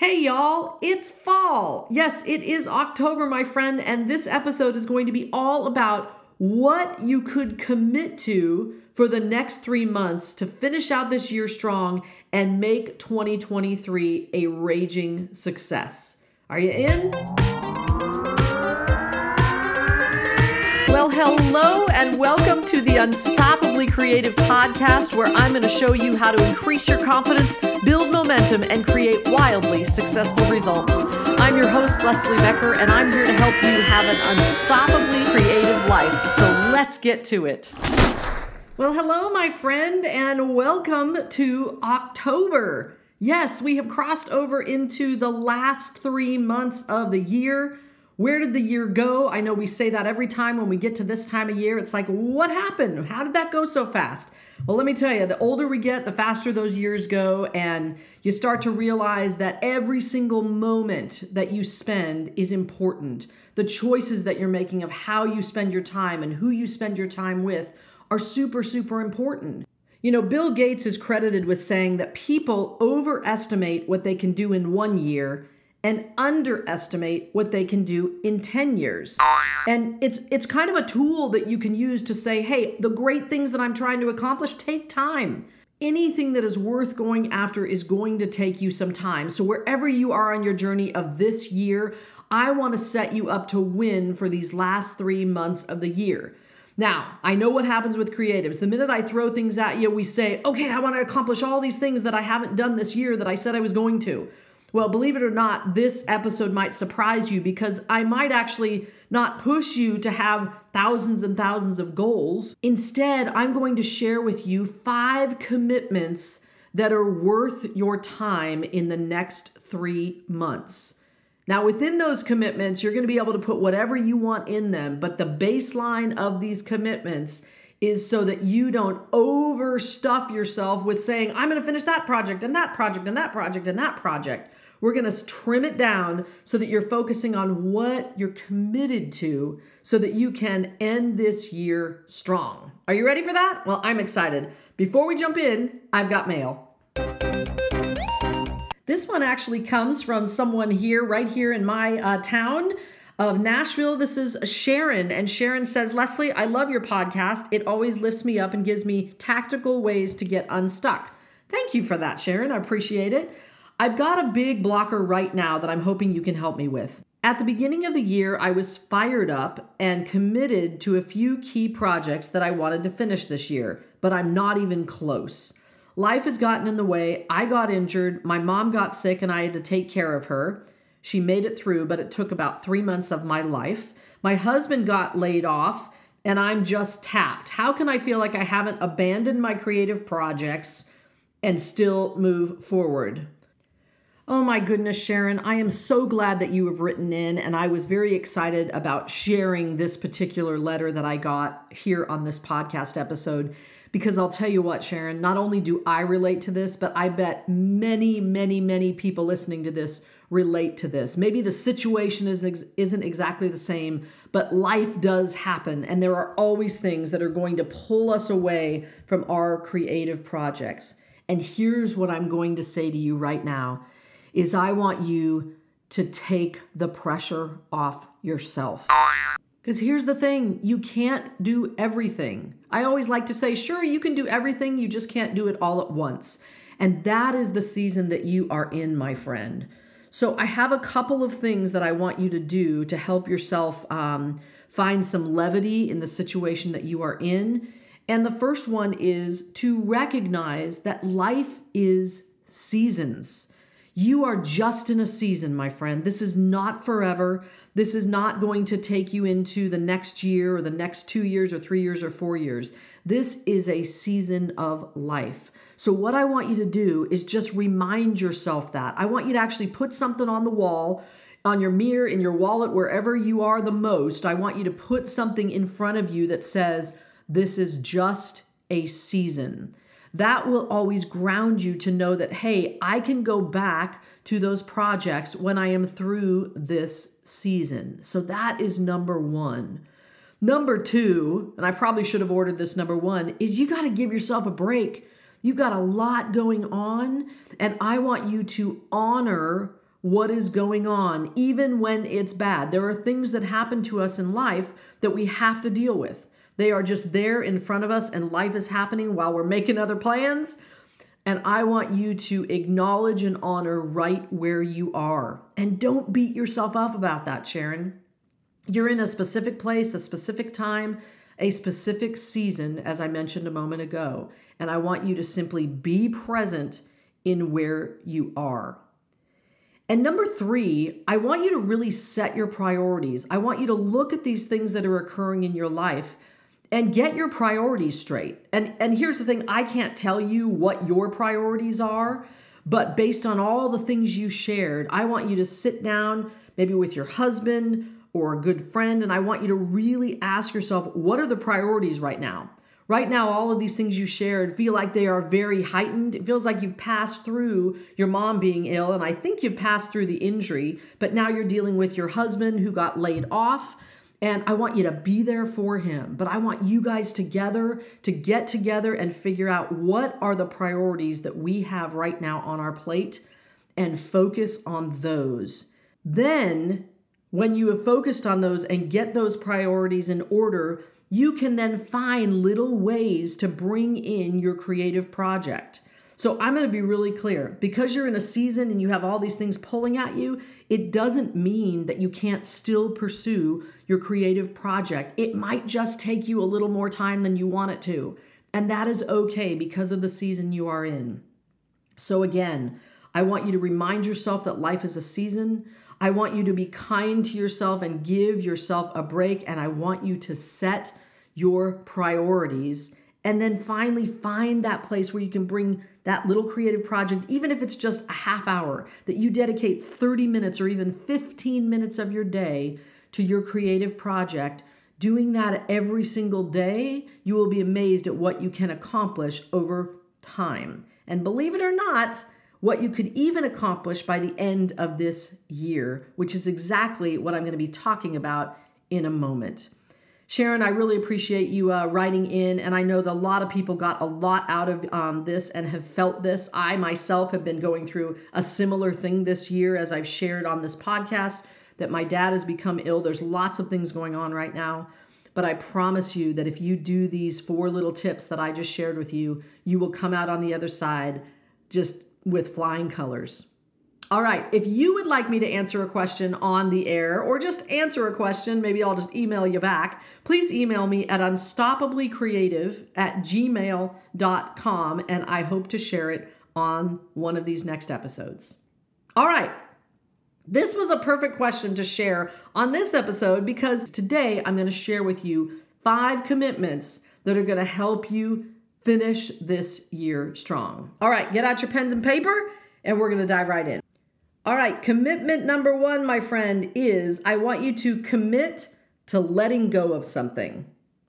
Hey y'all, it's fall. Yes, it is October, my friend, and this episode is going to be all about what you could commit to for the next three months to finish out this year strong and make 2023 a raging success. Are you in? Hello and welcome to the Unstoppably Creative podcast, where I'm going to show you how to increase your confidence, build momentum, and create wildly successful results. I'm your host, Leslie Becker, and I'm here to help you have an unstoppably creative life. So let's get to it. Well, hello, my friend, and welcome to October. Yes, we have crossed over into the last three months of the year. Where did the year go? I know we say that every time when we get to this time of year. It's like, what happened? How did that go so fast? Well, let me tell you, the older we get, the faster those years go, and you start to realize that every single moment that you spend is important. The choices that you're making of how you spend your time and who you spend your time with are super, super important. You know, Bill Gates is credited with saying that people overestimate what they can do in one year and underestimate what they can do in 10 years. And it's it's kind of a tool that you can use to say, "Hey, the great things that I'm trying to accomplish take time." Anything that is worth going after is going to take you some time. So wherever you are on your journey of this year, I want to set you up to win for these last 3 months of the year. Now, I know what happens with creatives. The minute I throw things at you, we say, okay, I want to accomplish all these things that I haven't done this year that I said I was going to. Well, believe it or not, this episode might surprise you because I might actually not push you to have thousands and thousands of goals. Instead, I'm going to share with you five commitments that are worth your time in the next three months. Now, within those commitments, you're going to be able to put whatever you want in them, but the baseline of these commitments is so that you don't overstuff yourself with saying, I'm going to finish that project and that project and that project and that project. We're going to trim it down so that you're focusing on what you're committed to so that you can end this year strong. Are you ready for that? Well, I'm excited. Before we jump in, I've got mail. This one actually comes from someone here, right here in my uh, town of Nashville. This is Sharon, and Sharon says, Leslie, I love your podcast. It always lifts me up and gives me tactical ways to get unstuck. Thank you for that, Sharon. I appreciate it. I've got a big blocker right now that I'm hoping you can help me with. At the beginning of the year, I was fired up and committed to a few key projects that I wanted to finish this year, but I'm not even close. Life has gotten in the way. I got injured, my mom got sick, and I had to take care of her. She made it through, but it took about three months of my life. My husband got laid off, and I'm just tapped. How can I feel like I haven't abandoned my creative projects and still move forward? Oh my goodness, Sharon, I am so glad that you have written in, and I was very excited about sharing this particular letter that I got here on this podcast episode. Because I'll tell you what, Sharon, not only do I relate to this, but I bet many, many, many people listening to this relate to this. Maybe the situation is, isn't exactly the same, but life does happen, and there are always things that are going to pull us away from our creative projects. And here's what I'm going to say to you right now is I want you to take the pressure off yourself. Because here's the thing you can't do everything. I always like to say, sure, you can do everything, you just can't do it all at once. And that is the season that you are in, my friend. So I have a couple of things that I want you to do to help yourself um, find some levity in the situation that you are in. And the first one is to recognize that life is seasons. You are just in a season, my friend. This is not forever. This is not going to take you into the next year or the next two years or three years or four years. This is a season of life. So, what I want you to do is just remind yourself that. I want you to actually put something on the wall, on your mirror, in your wallet, wherever you are the most. I want you to put something in front of you that says, This is just a season that will always ground you to know that, hey, I can go back to those projects when I am through this season. So that is number one. Number two, and I probably should have ordered this number one, is you got to give yourself a break. You've got a lot going on, and I want you to honor what is going on, even when it's bad. There are things that happen to us in life that we have to deal with. They are just there in front of us, and life is happening while we're making other plans. And I want you to acknowledge and honor right where you are. And don't beat yourself up about that, Sharon. You're in a specific place, a specific time, a specific season, as I mentioned a moment ago. And I want you to simply be present in where you are. And number three, I want you to really set your priorities. I want you to look at these things that are occurring in your life and get your priorities straight. And and here's the thing, I can't tell you what your priorities are, but based on all the things you shared, I want you to sit down maybe with your husband or a good friend and I want you to really ask yourself, what are the priorities right now? Right now, all of these things you shared feel like they are very heightened. It feels like you've passed through your mom being ill, and I think you've passed through the injury, but now you're dealing with your husband who got laid off. And I want you to be there for him. But I want you guys together to get together and figure out what are the priorities that we have right now on our plate and focus on those. Then, when you have focused on those and get those priorities in order, you can then find little ways to bring in your creative project. So I'm going to be really clear. Because you're in a season and you have all these things pulling at you, it doesn't mean that you can't still pursue your creative project. It might just take you a little more time than you want it to. And that is okay because of the season you are in. So again, I want you to remind yourself that life is a season. I want you to be kind to yourself and give yourself a break. And I want you to set your priorities and then finally find that place where you can bring that little creative project, even if it's just a half hour, that you dedicate 30 minutes or even 15 minutes of your day to your creative project. Doing that every single day, you will be amazed at what you can accomplish over time. And believe it or not, what you could even accomplish by the end of this year, which is exactly what I'm going to be talking about in a moment. Sharon, I really appreciate you uh, writing in, and I know that a lot of people got a lot out of um, this and have felt this. I myself have been going through a similar thing this year, as I've shared on this podcast, that my dad has become ill. There's lots of things going on right now. But I promise you that if you do these four little tips that I just shared with you, you will come out on the other side just with flying colors. All right, if you would like me to answer a question on the air or just answer a question, maybe I'll just email you back, please email me at unstoppablycreative at gmail.com and I hope to share it on one of these next episodes. All right, this was a perfect question to share on this episode because today I'm going to share with you five commitments that are going to help you finish this year strong. All right, get out your pens and paper, and we're going to dive right in. All right, commitment number one, my friend, is I want you to commit to letting go of something.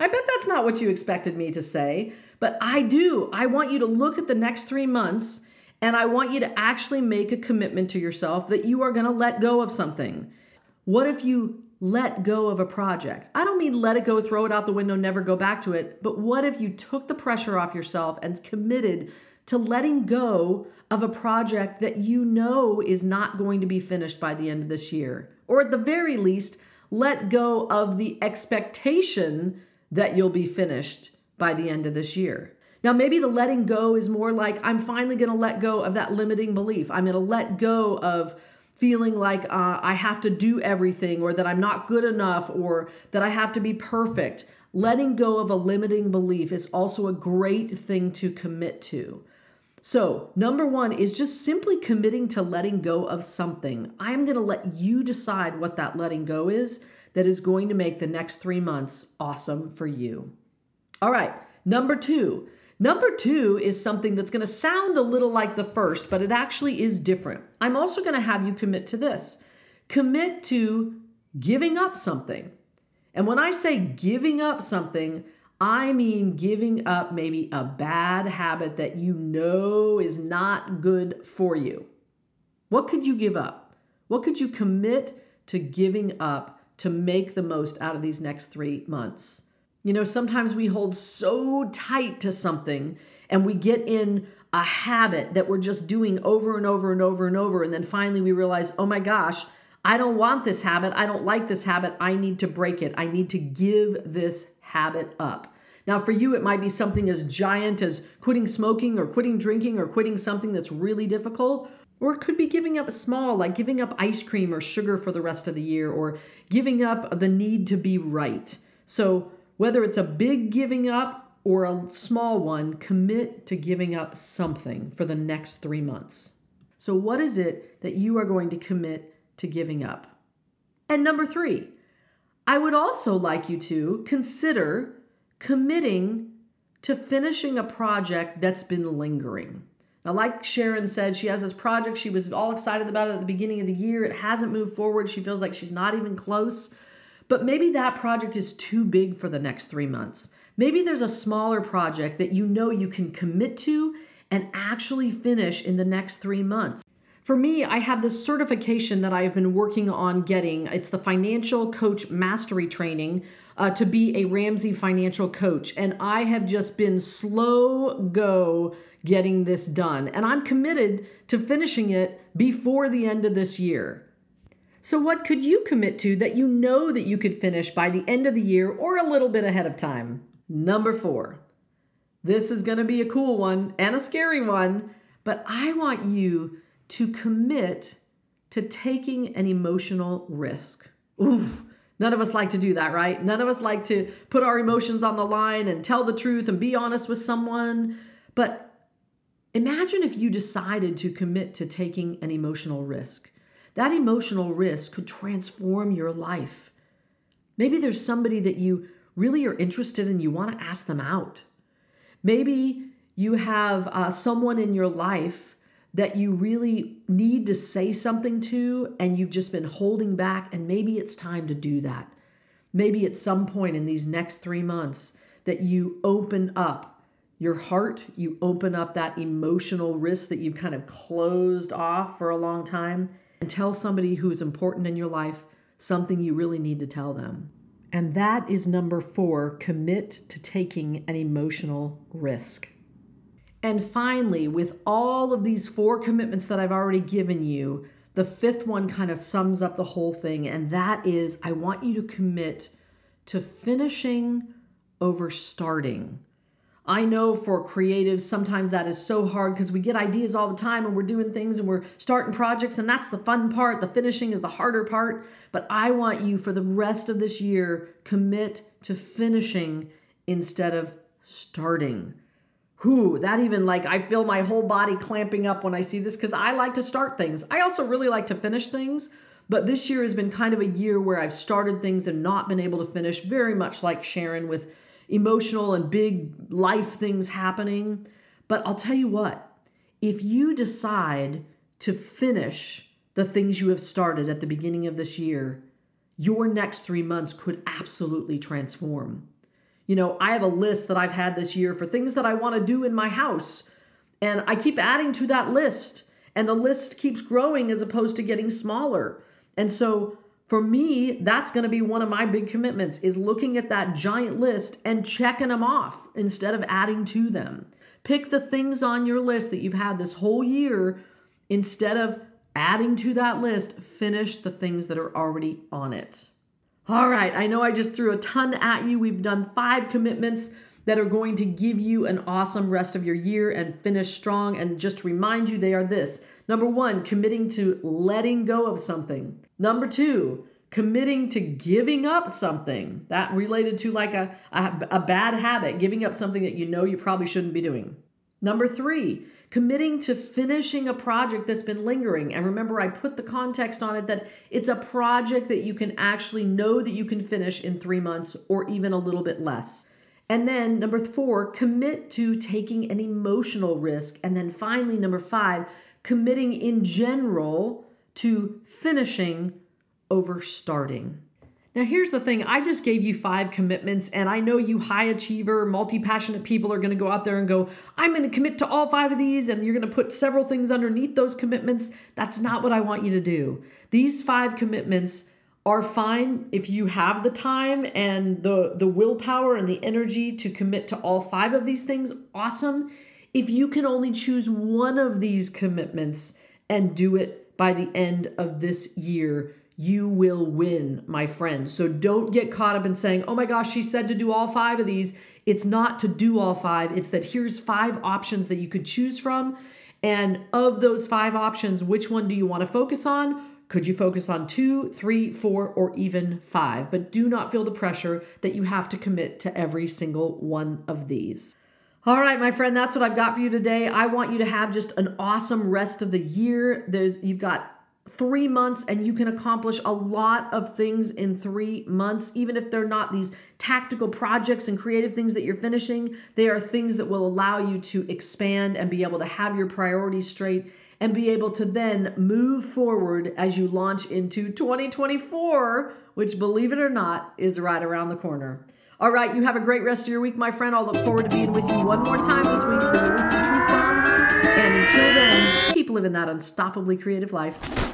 I bet that's not what you expected me to say, but I do. I want you to look at the next three months and I want you to actually make a commitment to yourself that you are going to let go of something. What if you let go of a project. I don't mean let it go, throw it out the window, never go back to it, but what if you took the pressure off yourself and committed to letting go of a project that you know is not going to be finished by the end of this year? Or at the very least, let go of the expectation that you'll be finished by the end of this year. Now, maybe the letting go is more like I'm finally going to let go of that limiting belief. I'm going to let go of feeling like uh, I have to do everything or that I'm not good enough or that I have to be perfect. Letting go of a limiting belief is also a great thing to commit to. So, number one is just simply committing to letting go of something. I'm going to let you decide what that letting go is that is going to make the next three months awesome for you. All right, number two, Number two is something that's going to sound a little like the first, but it actually is different. I'm also going to have you commit to this commit to giving up something. And when I say giving up something, I mean giving up maybe a bad habit that you know is not good for you. What could you give up? What could you commit to giving up to make the most out of these next three months? You know, sometimes we hold so tight to something and we get in a habit that we're just doing over and over and over and over. And then finally we realize, oh my gosh, I don't want this habit. I don't like this habit. I need to break it. I need to give this habit up. Now, for you, it might be something as giant as quitting smoking or quitting drinking or quitting something that's really difficult. Or it could be giving up small, like giving up ice cream or sugar for the rest of the year, or giving up the need to be right. So, whether it's a big giving up or a small one, commit to giving up something for the next three months. So, what is it that you are going to commit to giving up? And number three, I would also like you to consider committing to finishing a project that's been lingering. Now, like Sharon said, she has this project. She was all excited about it at the beginning of the year. It hasn't moved forward. She feels like she's not even close. But maybe that project is too big for the next three months. Maybe there's a smaller project that you know you can commit to and actually finish in the next three months. For me, I have this certification that I've been working on getting. It's the Financial Coach Mastery Training uh, to be a Ramsey financial coach. And I have just been slow go getting this done. And I'm committed to finishing it before the end of this year. So, what could you commit to that you know that you could finish by the end of the year or a little bit ahead of time? Number four. This is going to be a cool one and a scary one, but I want you to commit to taking an emotional risk. Oof. None of us like to do that, right? None of us like to put our emotions on the line and tell the truth and be honest with someone. But imagine if you decided to commit to taking an emotional risk. That emotional risk could transform your life. Maybe there's somebody that you really are interested in, you want to ask them out. Maybe you have uh, someone in your life that you really need to say something to and you've just been holding back, and maybe it's time to do that. Maybe at some point in these next three months that you open up your heart, you open up that emotional risk that you've kind of closed off for a long time, and tell somebody who's important in your life something you really need to tell them. And that is number four commit to taking an emotional risk. And finally, with all of these four commitments that I've already given you, the fifth one kind of sums up the whole thing. And that is I want you to commit to finishing over starting. I know for creatives, sometimes that is so hard because we get ideas all the time and we're doing things and we're starting projects, and that's the fun part. The finishing is the harder part. But I want you for the rest of this year, commit to finishing instead of starting who that even like I feel my whole body clamping up when I see this because I like to start things. I also really like to finish things, but this year has been kind of a year where I've started things and not been able to finish, very much like Sharon with emotional and big life things happening. But I'll tell you what, if you decide to finish the things you have started at the beginning of this year, your next three months could absolutely transform. You know, I have a list that I've had this year for things that I want to do in my house. And I keep adding to that list. And the list keeps growing as opposed to getting smaller. And so for me, that's going to be one of my big commitments is looking at that giant list and checking them off instead of adding to them. Pick the things on your list that you've had this whole year instead of adding to that list, finish the things that are already on it. All right, I know I just threw a ton at you. We've done five commitments that are going to give you an awesome rest of your year and finish strong. And just to remind you, they are this number one, committing to letting go of something. Number two, committing to giving up something that related to like a, a, a bad habit, giving up something that you know you probably shouldn't be doing. Number three, committing to finishing a project that's been lingering. And remember, I put the context on it that it's a project that you can actually know that you can finish in three months or even a little bit less. And then number four, commit to taking an emotional risk. And then finally, number five, committing in general to finishing over starting. Now, here's the thing I just gave you five commitments, and I know you high achiever, multi passionate people are going to go out there and go, I'm going to commit to all five of these, and you're going to put several things underneath those commitments. That's not what I want you to do. These five commitments are fine if you have the time and the, the willpower and the energy to commit to all five of these things. Awesome. If you can only choose one of these commitments and do it by the end of this year, you will win, my friend. So don't get caught up in saying, oh my gosh, she said to do all five of these. It's not to do all five, it's that here's five options that you could choose from. And of those five options, which one do you want to focus on? Could you focus on two, three, four, or even five? But do not feel the pressure that you have to commit to every single one of these. All right, my friend, that's what I've got for you today. I want you to have just an awesome rest of the year. There's you've got three months and you can accomplish a lot of things in three months, even if they're not these tactical projects and creative things that you're finishing. They are things that will allow you to expand and be able to have your priorities straight and be able to then move forward as you launch into 2024, which, believe it or not, is right around the corner. All right, you have a great rest of your week, my friend. I'll look forward to being with you one more time this week for the Weekly Truth Bomb. And until then, keep living that unstoppably creative life.